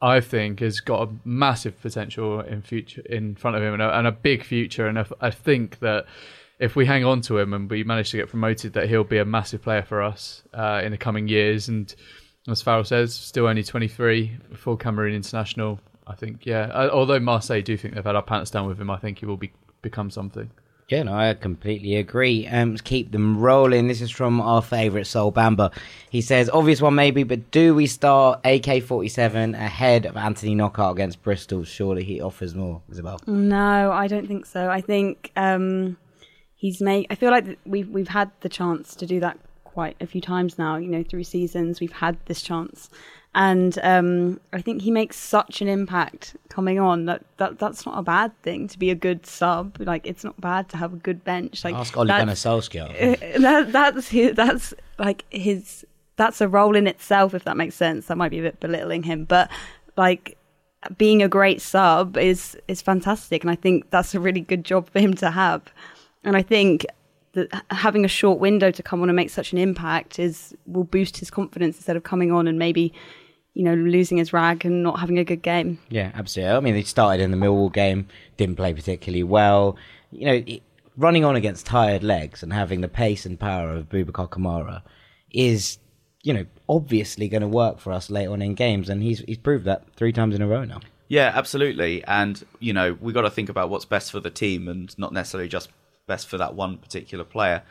I think has got a massive potential in future in front of him and a, and a big future. And if, I think that if we hang on to him and we manage to get promoted, that he'll be a massive player for us uh, in the coming years. And as Farrell says, still only 23, full Cameroon international. I think, yeah. Uh, although Marseille do think they've had our pants down with him, I think he will be become something. Yeah, no, I completely agree. Um, let's keep them rolling. This is from our favourite Soul Bamba. He says, obvious one maybe, but do we start AK 47 ahead of Anthony Knockaert against Bristol? Surely he offers more, Isabel. No, I don't think so. I think um, he's made. I feel like we've we've had the chance to do that quite a few times now. You know, through seasons, we've had this chance, and um, I think he makes such an impact coming on that, that that's not a bad thing to be a good sub. Like it's not bad to have a good bench. Like Ask Ole Gunnar Solskjaer. that, that's his, that's like his that's a role in itself if that makes sense. That might be a bit belittling him, but like being a great sub is is fantastic, and I think that's a really good job for him to have. And I think that having a short window to come on and make such an impact is will boost his confidence instead of coming on and maybe you know losing his rag and not having a good game. Yeah, absolutely. I mean, he started in the Millwall game, didn't play particularly well. You know, running on against tired legs and having the pace and power of Boubacar Kamara is, you know, obviously going to work for us later on in games, and he's he's proved that three times in a row now. Yeah, absolutely. And you know, we got to think about what's best for the team, and not necessarily just best for that one particular player.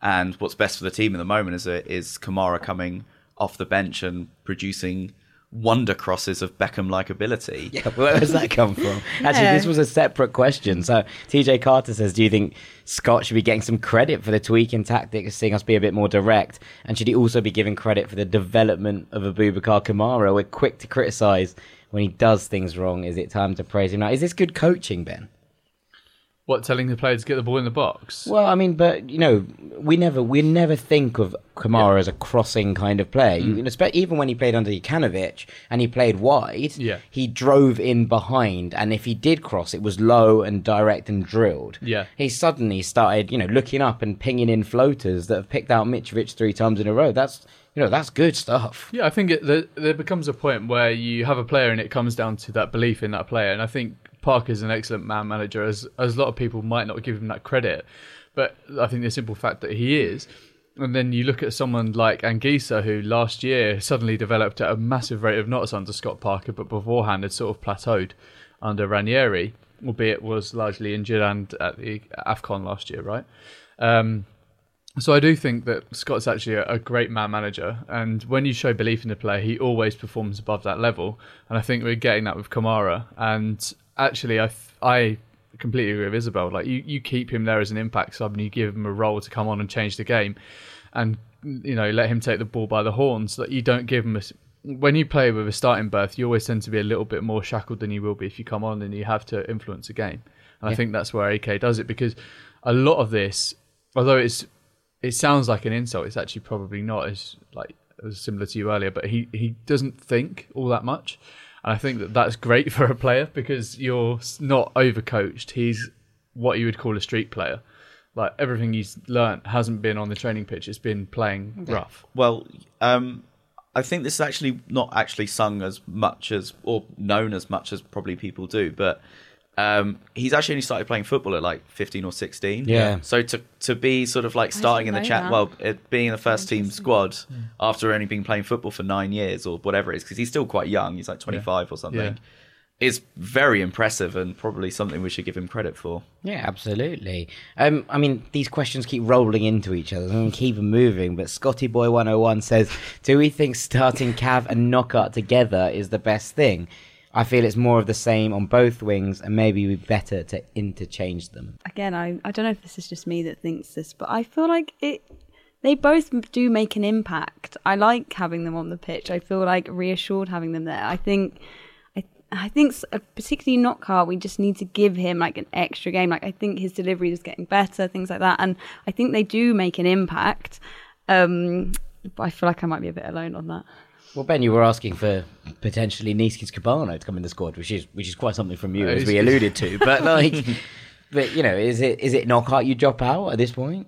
And what's best for the team at the moment is uh, is Kamara coming off the bench and producing wonder crosses of Beckham like ability. Yeah, where does that come from? Actually, yeah. this was a separate question. So TJ Carter says, Do you think Scott should be getting some credit for the tweak in tactics, seeing us be a bit more direct? And should he also be given credit for the development of Aboubakar Kamara? We're quick to criticise when he does things wrong. Is it time to praise him now? Is this good coaching, Ben? What telling the player to get the ball in the box? Well, I mean, but you know, we never we never think of Kamara as a crossing kind of player. Mm. You, even when he played under Jokanovic and he played wide, yeah. he drove in behind, and if he did cross, it was low and direct and drilled. Yeah, he suddenly started, you know, looking up and pinging in floaters that have picked out Mitrovic three times in a row. That's you know that's good stuff. Yeah, I think it, there, there becomes a point where you have a player and it comes down to that belief in that player, and I think Parker's an excellent man manager, as as a lot of people might not give him that credit. But I think the simple fact that he is, and then you look at someone like Anguissa, who last year suddenly developed at a massive rate of knots under Scott Parker, but beforehand had sort of plateaued under Ranieri, albeit was largely injured and at the AFCON last year, right? Um, so I do think that Scott's actually a, a, great man manager, and when you show belief in the player, he always performs above that level. And I think we're getting that with Kamara. And actually, I I completely agree with Isabel. Like you, you keep him there as an impact sub, and you give him a role to come on and change the game, and you know let him take the ball by the horns. That you don't give him a. When you play with a starting berth, you always tend to be a little bit more shackled than you will be if you come on and you have to influence a game. And yeah. I think that's where AK does it because a lot of this, although it's it sounds like an insult, it's actually probably not. As like as similar to you earlier, but he he doesn't think all that much. And I think that that's great for a player because you're not overcoached. He's what you would call a street player. Like everything he's learnt hasn't been on the training pitch; it's been playing rough. Well, um, I think this is actually not actually sung as much as or known as much as probably people do, but um, he's actually only started playing football at like 15 or 16. Yeah. So to to be sort of like starting in the chat, that. well, it, being in the first team squad yeah. after only being playing football for nine years or whatever it is, because he's still quite young, he's like 25 yeah. or something, yeah. is very impressive and probably something we should give him credit for. Yeah, absolutely. Um, I mean, these questions keep rolling into each other and keep them moving. But Scotty Boy 101 says, "Do we think starting Cav and Knockaert together is the best thing?" I feel it's more of the same on both wings, and maybe we'd better to interchange them. Again, I, I don't know if this is just me that thinks this, but I feel like it. They both do make an impact. I like having them on the pitch. I feel like reassured having them there. I think, I, I think uh, particularly Knockaert, we just need to give him like an extra game. Like I think his delivery is getting better, things like that, and I think they do make an impact. Um, but I feel like I might be a bit alone on that. Well, Ben, you were asking for potentially Neeskens Kebano to come in the squad, which is which is quite something from you, Uh, as we alluded to. But like, but you know, is it is it Knockaert you drop out at this point?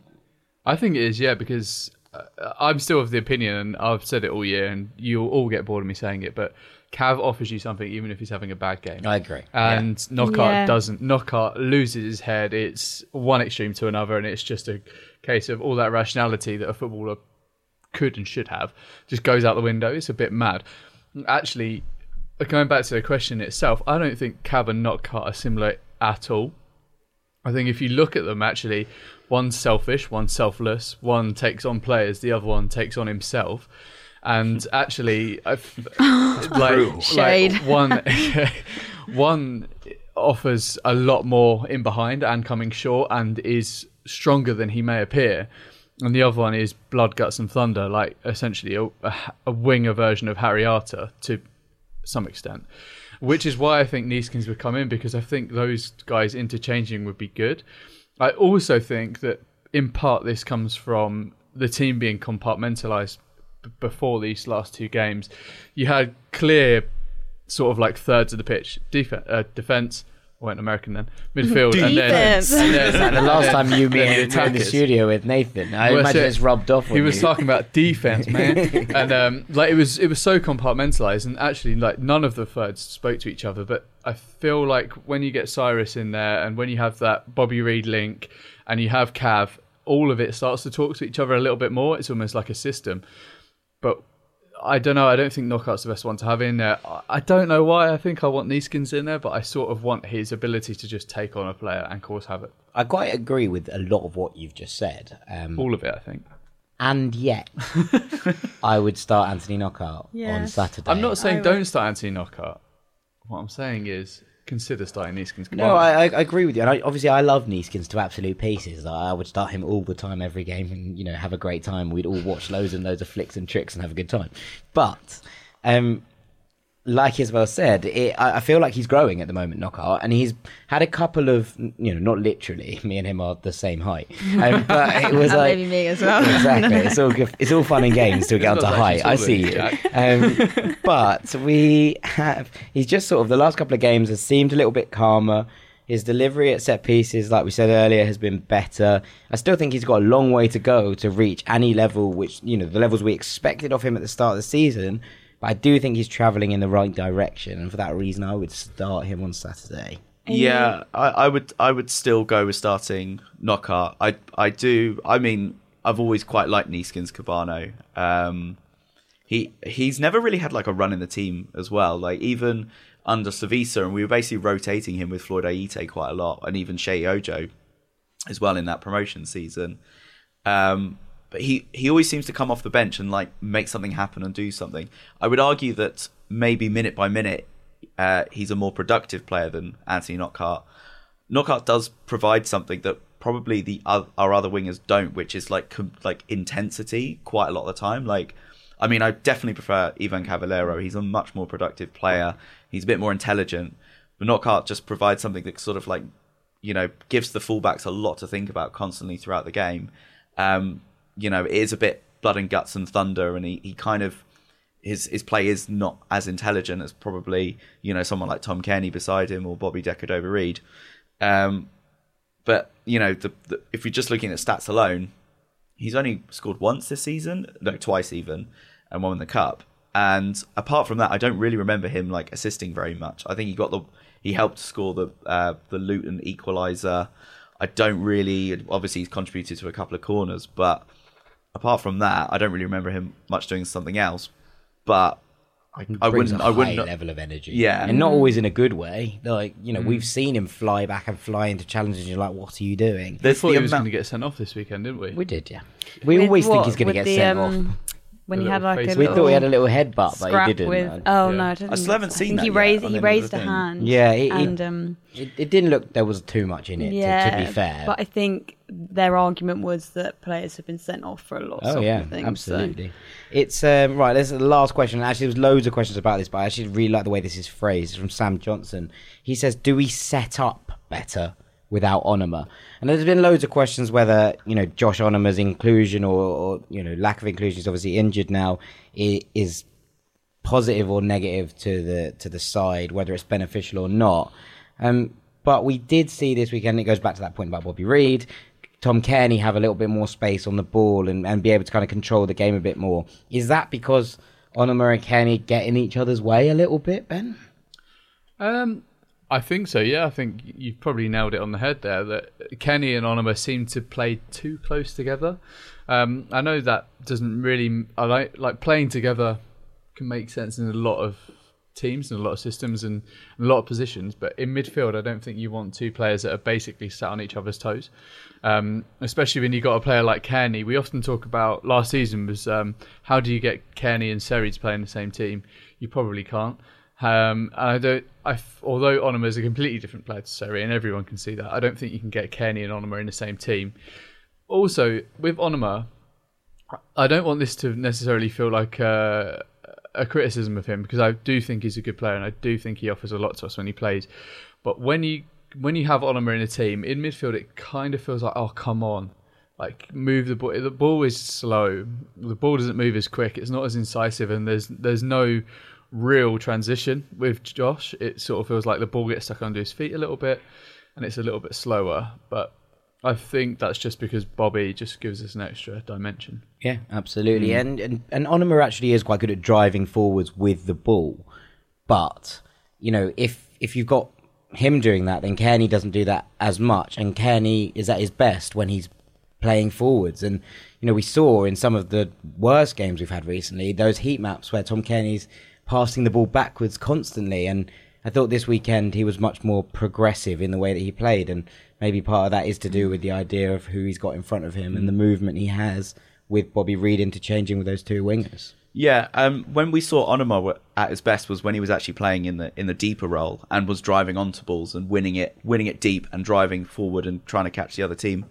I think it is, yeah, because uh, I'm still of the opinion, and I've said it all year, and you'll all get bored of me saying it, but Cav offers you something even if he's having a bad game. I agree. and Knockaert Yeah. doesn't. Knockaert loses his head. It's one extreme to another, and it's just a case of all that rationality that a footballer could and should have just goes out the window. It's a bit mad. Actually, going back to the question itself, I don't think Cav and Knockaert are similar at all. I think if you look at them, actually, one's selfish, one's selfless, one takes on players, the other one takes on himself. And actually, I've, like, Shade. like one, one offers a lot more in behind and coming short, and is stronger than he may appear. And the other one is blood, guts, and thunder, like essentially a, a, a winger version of Harry Arter to some extent. Which is why I think Neeskens would come in because I think those guys interchanging would be good. I also think that in part this comes from the team being compartmentalized b- before these last two games. You had clear sort of like thirds of the pitch Def- uh, defense. I went American then. Midfield and then, Defense. and then- Like the last time you, me, and were in the attackers. studio with Nathan, I Well, imagine shit. it's rubbed off. He was you. talking about defense, man, and um, like it was it was so compartmentalized, and actually like none of the thirds spoke to each other. But I feel like when you get Cyrus in there, and when you have that Bobby Reid link, and you have Cav, all of it starts to talk to each other a little bit more. It's almost like a system. But I don't know. I don't think Knockaert's the best one to have in there. I- I don't know why. I think I want Neeskens in there, but I sort of want his ability to just take on a player and cause havoc. I quite agree with a lot of what you've just said. Um, All of it, I think. and yet, I would start Anthony Knockaert on Saturday. I'm not saying don't start Anthony Knockaert. What I'm saying is consider starting Neeskens. No, I, I I agree with you, and I, obviously I love Neeskens to absolute pieces. I, I would start him all the time, every game, and you know have a great time. We'd all watch loads and loads of flicks and tricks and have a good time. But, um, like Isabel said, it, I, I feel like he's growing at the moment, Knockaert, and he's had a couple of you know not literally. Me and him are the same height, um, but it was And like maybe me as well. exactly. It's all good. It's all fun and games till we get onto height. I see you. Um, but we have. He's just sort of the last couple of games has seemed a little bit calmer. His delivery at set pieces, like we said earlier, has been better. I still think he's got a long way to go to reach any level, which you know the levels we expected of him at the start of the season. But I do think he's travelling in the right direction, and for that reason, I would start him on Saturday. Yeah, I, I would I would still go with starting Knockaert. I I do. I mean, I've always quite liked Neeskens Kebano. Um, he he's never really had like a run in the team as well. Like even under Slavisa, and we were basically rotating him with Floyd Ayité quite a lot, and even Sheyi Ojo as well in that promotion season. Um, but he he always seems to come off the bench and like make something happen and do something. I would argue that maybe minute by minute, uh, he's a more productive player than Anthony Knockaert. Knockaert does provide something that probably the our other wingers don't, which is like com- like intensity quite a lot of the time. Like, I mean, I definitely prefer Ivan Cavaleiro. He's a much more productive player. He's a bit more intelligent. But Knockaert just provides something that sort of like, you know, gives the fullbacks a lot to think about constantly throughout the game. Um, you know, it is a bit blood and guts and thunder, and he, he kind of his his play is not as intelligent as probably you know someone like Tom Cairney beside him or Bobby De Cordova-Reid. Um, but you know, the, the, if you're just looking at stats alone, he's only scored once this season, no, twice even, and won the cup. And apart from that, I don't really remember him like assisting very much. I think he got the he helped score the uh, the Luton equaliser. I don't really obviously he's contributed to a couple of corners, but apart from that, I don't really remember him much doing something else. But I, I wouldn't a I wouldn't high level of energy. Yeah. and not always in a good way. Like you know, Mm. we've seen him fly back and fly into challenges. And You're like, what are you doing? We There's thought the he was amount- going to get sent off this weekend, didn't we? We did, yeah. We With always think he's going to get the, sent um, off. When he had like a We thought he had a little headbutt, but he didn't. with. Oh Yeah. no, I, didn't. I still haven't seen think that he raised on he the end of raised a thing. hand. Yeah, he- he- and um, It, it didn't look there was too much in it. yeah. to, to be fair, but I think their argument was that players have been sent off for a lot. Oh of yeah, things, so- absolutely. It's um, right. There's the last question. Actually, there's loads of questions about this, but I actually really like the way this is phrased. It's from Sam Johnson. He says, "Do we set up better without Onomah?" And there's been loads of questions whether you know Josh Onomah's inclusion or, or you know lack of inclusion. He's obviously injured now. i- Is positive or negative to the to the side, whether it's beneficial or not. Um, but we did see this weekend. It goes back to that point about Bobby Reid. Tom Cairney have a little bit more space on the ball and, and be able to kind of control the game a bit more. Is that because Onomah and Cairney get in each other's way a little bit, Ben? Um, I think so. Yeah, I think you've probably nailed it on the head there. That Cairney and Onomah seem to play too close together. Um, I know that doesn't really. I like like playing together can make sense in a lot of teams and a lot of systems and a lot of positions. But in midfield, I don't think you want two players that are basically sat on each other's toes. Um, especially when you've got a player like Cairney. We often talk about last season was um, how do you get Cairney and Seri to play in the same team? You probably can't. Um, I don't. I, although Onomah is a completely different player to Seri, and everyone can see that, I don't think you can get Cairney and Onomah in the same team. Also, with Onomah, I don't want this to necessarily feel like a, a criticism of him because I do think he's a good player and I do think he offers a lot to us when he plays. But when you when you have Onomah in a team in midfield, it kind of feels like, oh come on, like move the ball. The ball is slow. The ball doesn't move as quick. It's not as incisive, and there's there's no real transition with Josh. It sort of feels like the ball gets stuck under his feet a little bit, and it's a little bit slower. But I think that's just because Bobby just gives us an extra dimension. Yeah, absolutely. Mm. And, and and Onomah actually is quite good at driving forwards with the ball. But, you know, if if you've got him doing that, then Cairney doesn't do that as much. And Cairney is at his best when he's playing forwards. And, you know, we saw in some of the worst games we've had recently, those heat maps where Tom Cairney's passing the ball backwards constantly. And I thought this weekend he was much more progressive in the way that he played. And maybe part of that is to do with the idea of who he's got in front of him and the movement he has with Bobby Reid interchanging with those two wingers. Yeah, um, when we saw Onomah at his best was when he was actually playing in the in the deeper role and was driving onto balls and winning it, winning it deep and driving forward and trying to catch the other team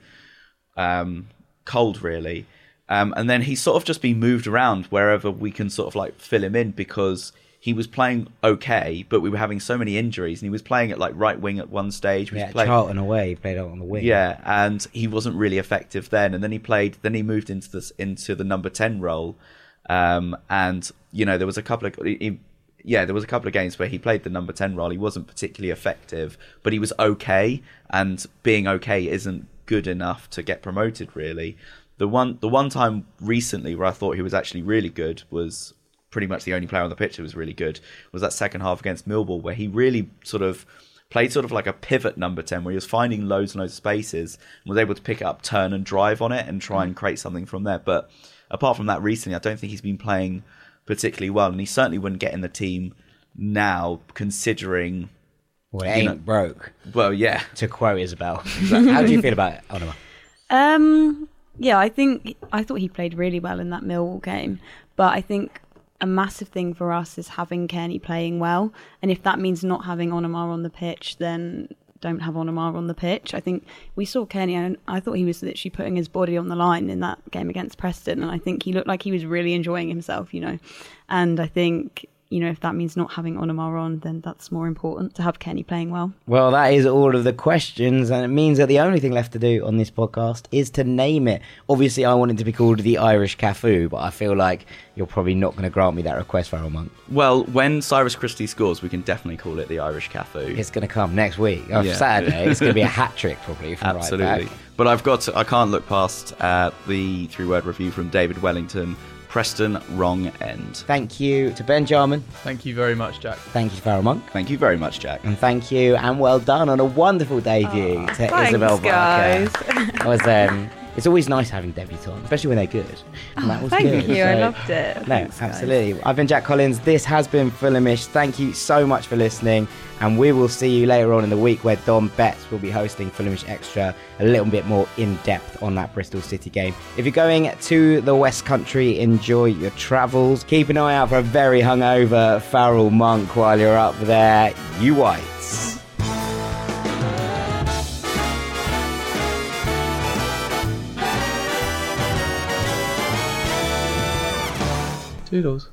um, cold, really. Um, and then he's sort of just been moved around wherever we can sort of like fill him in because he was playing okay, but we were having so many injuries, and he was playing at like right wing at one stage. Yeah, playing, Charlton away, he played out on the wing. Yeah, and he wasn't really effective then. And then he played. Then he moved into this into the number ten role, um, and you know there was a couple of. He, yeah, there was a couple of games where he played the number 10 role. He wasn't particularly effective, but he was okay, and being okay isn't good enough to get promoted really. The one the one time recently where I thought he was actually really good was pretty much the only player on the pitch who was really good was that second half against Millwall, where he really sort of played sort of like a pivot number 10 where he was finding loads and loads of spaces and was able to pick it up turn and drive on it and try and create something from there. But apart from that recently i don't think he's been playing particularly well and he certainly wouldn't get in the team now considering well it ain't know, broke. well yeah. To quote isabel. How do you feel about it Onomah? um yeah i think i thought he played really well in that millwall game but i think a massive thing for us is having Cairney playing well. And if that means not having Onomah on the pitch, then don't have Onomah on the pitch. I think we saw Cairney, and I thought he was literally putting his body on the line in that game against Preston. And I think he looked like he was really enjoying himself, you know. And I think you know, if that means not having Onomah on, then that's more important to have Cairney playing well. Well, that is all of the questions, and it means that the only thing left to do on this podcast is to name it. Obviously, I want it to be called the Irish Cafu, but I feel like you're probably not going to grant me that request, Farrell Monk. Well, when Cyrus Christie scores, we can definitely call it the Irish Cafu. It's going to come next week. Oh, yeah. Saturday. it's going to be a hat trick, probably. Absolutely. Right there. Absolutely. but I've got to, I can't look past uh, the three word review from David Wellington Preston wrong end. Thank you to Ben Jarman. Thank you very much, Jack. Thank you, Farrell Monk. Thank you very much, Jack. And thank you and well done on a wonderful debut oh, to thanks, Isabel guys. Barker. was um, it's always nice having debutants, especially when they're good. And that was Thank good. you, so, I loved it. No, Thanks, absolutely. Guys. I've been Jack Collins. This has been Fulhamish. Thank you so much for listening. And we will see you later on in the week where Don Betts will be hosting Fulhamish Extra a little bit more in depth on that Bristol City game. If you're going to the West Country, enjoy your travels. Keep an eye out for a very hungover Farrell Monk while you're up there. You whites. Toodles.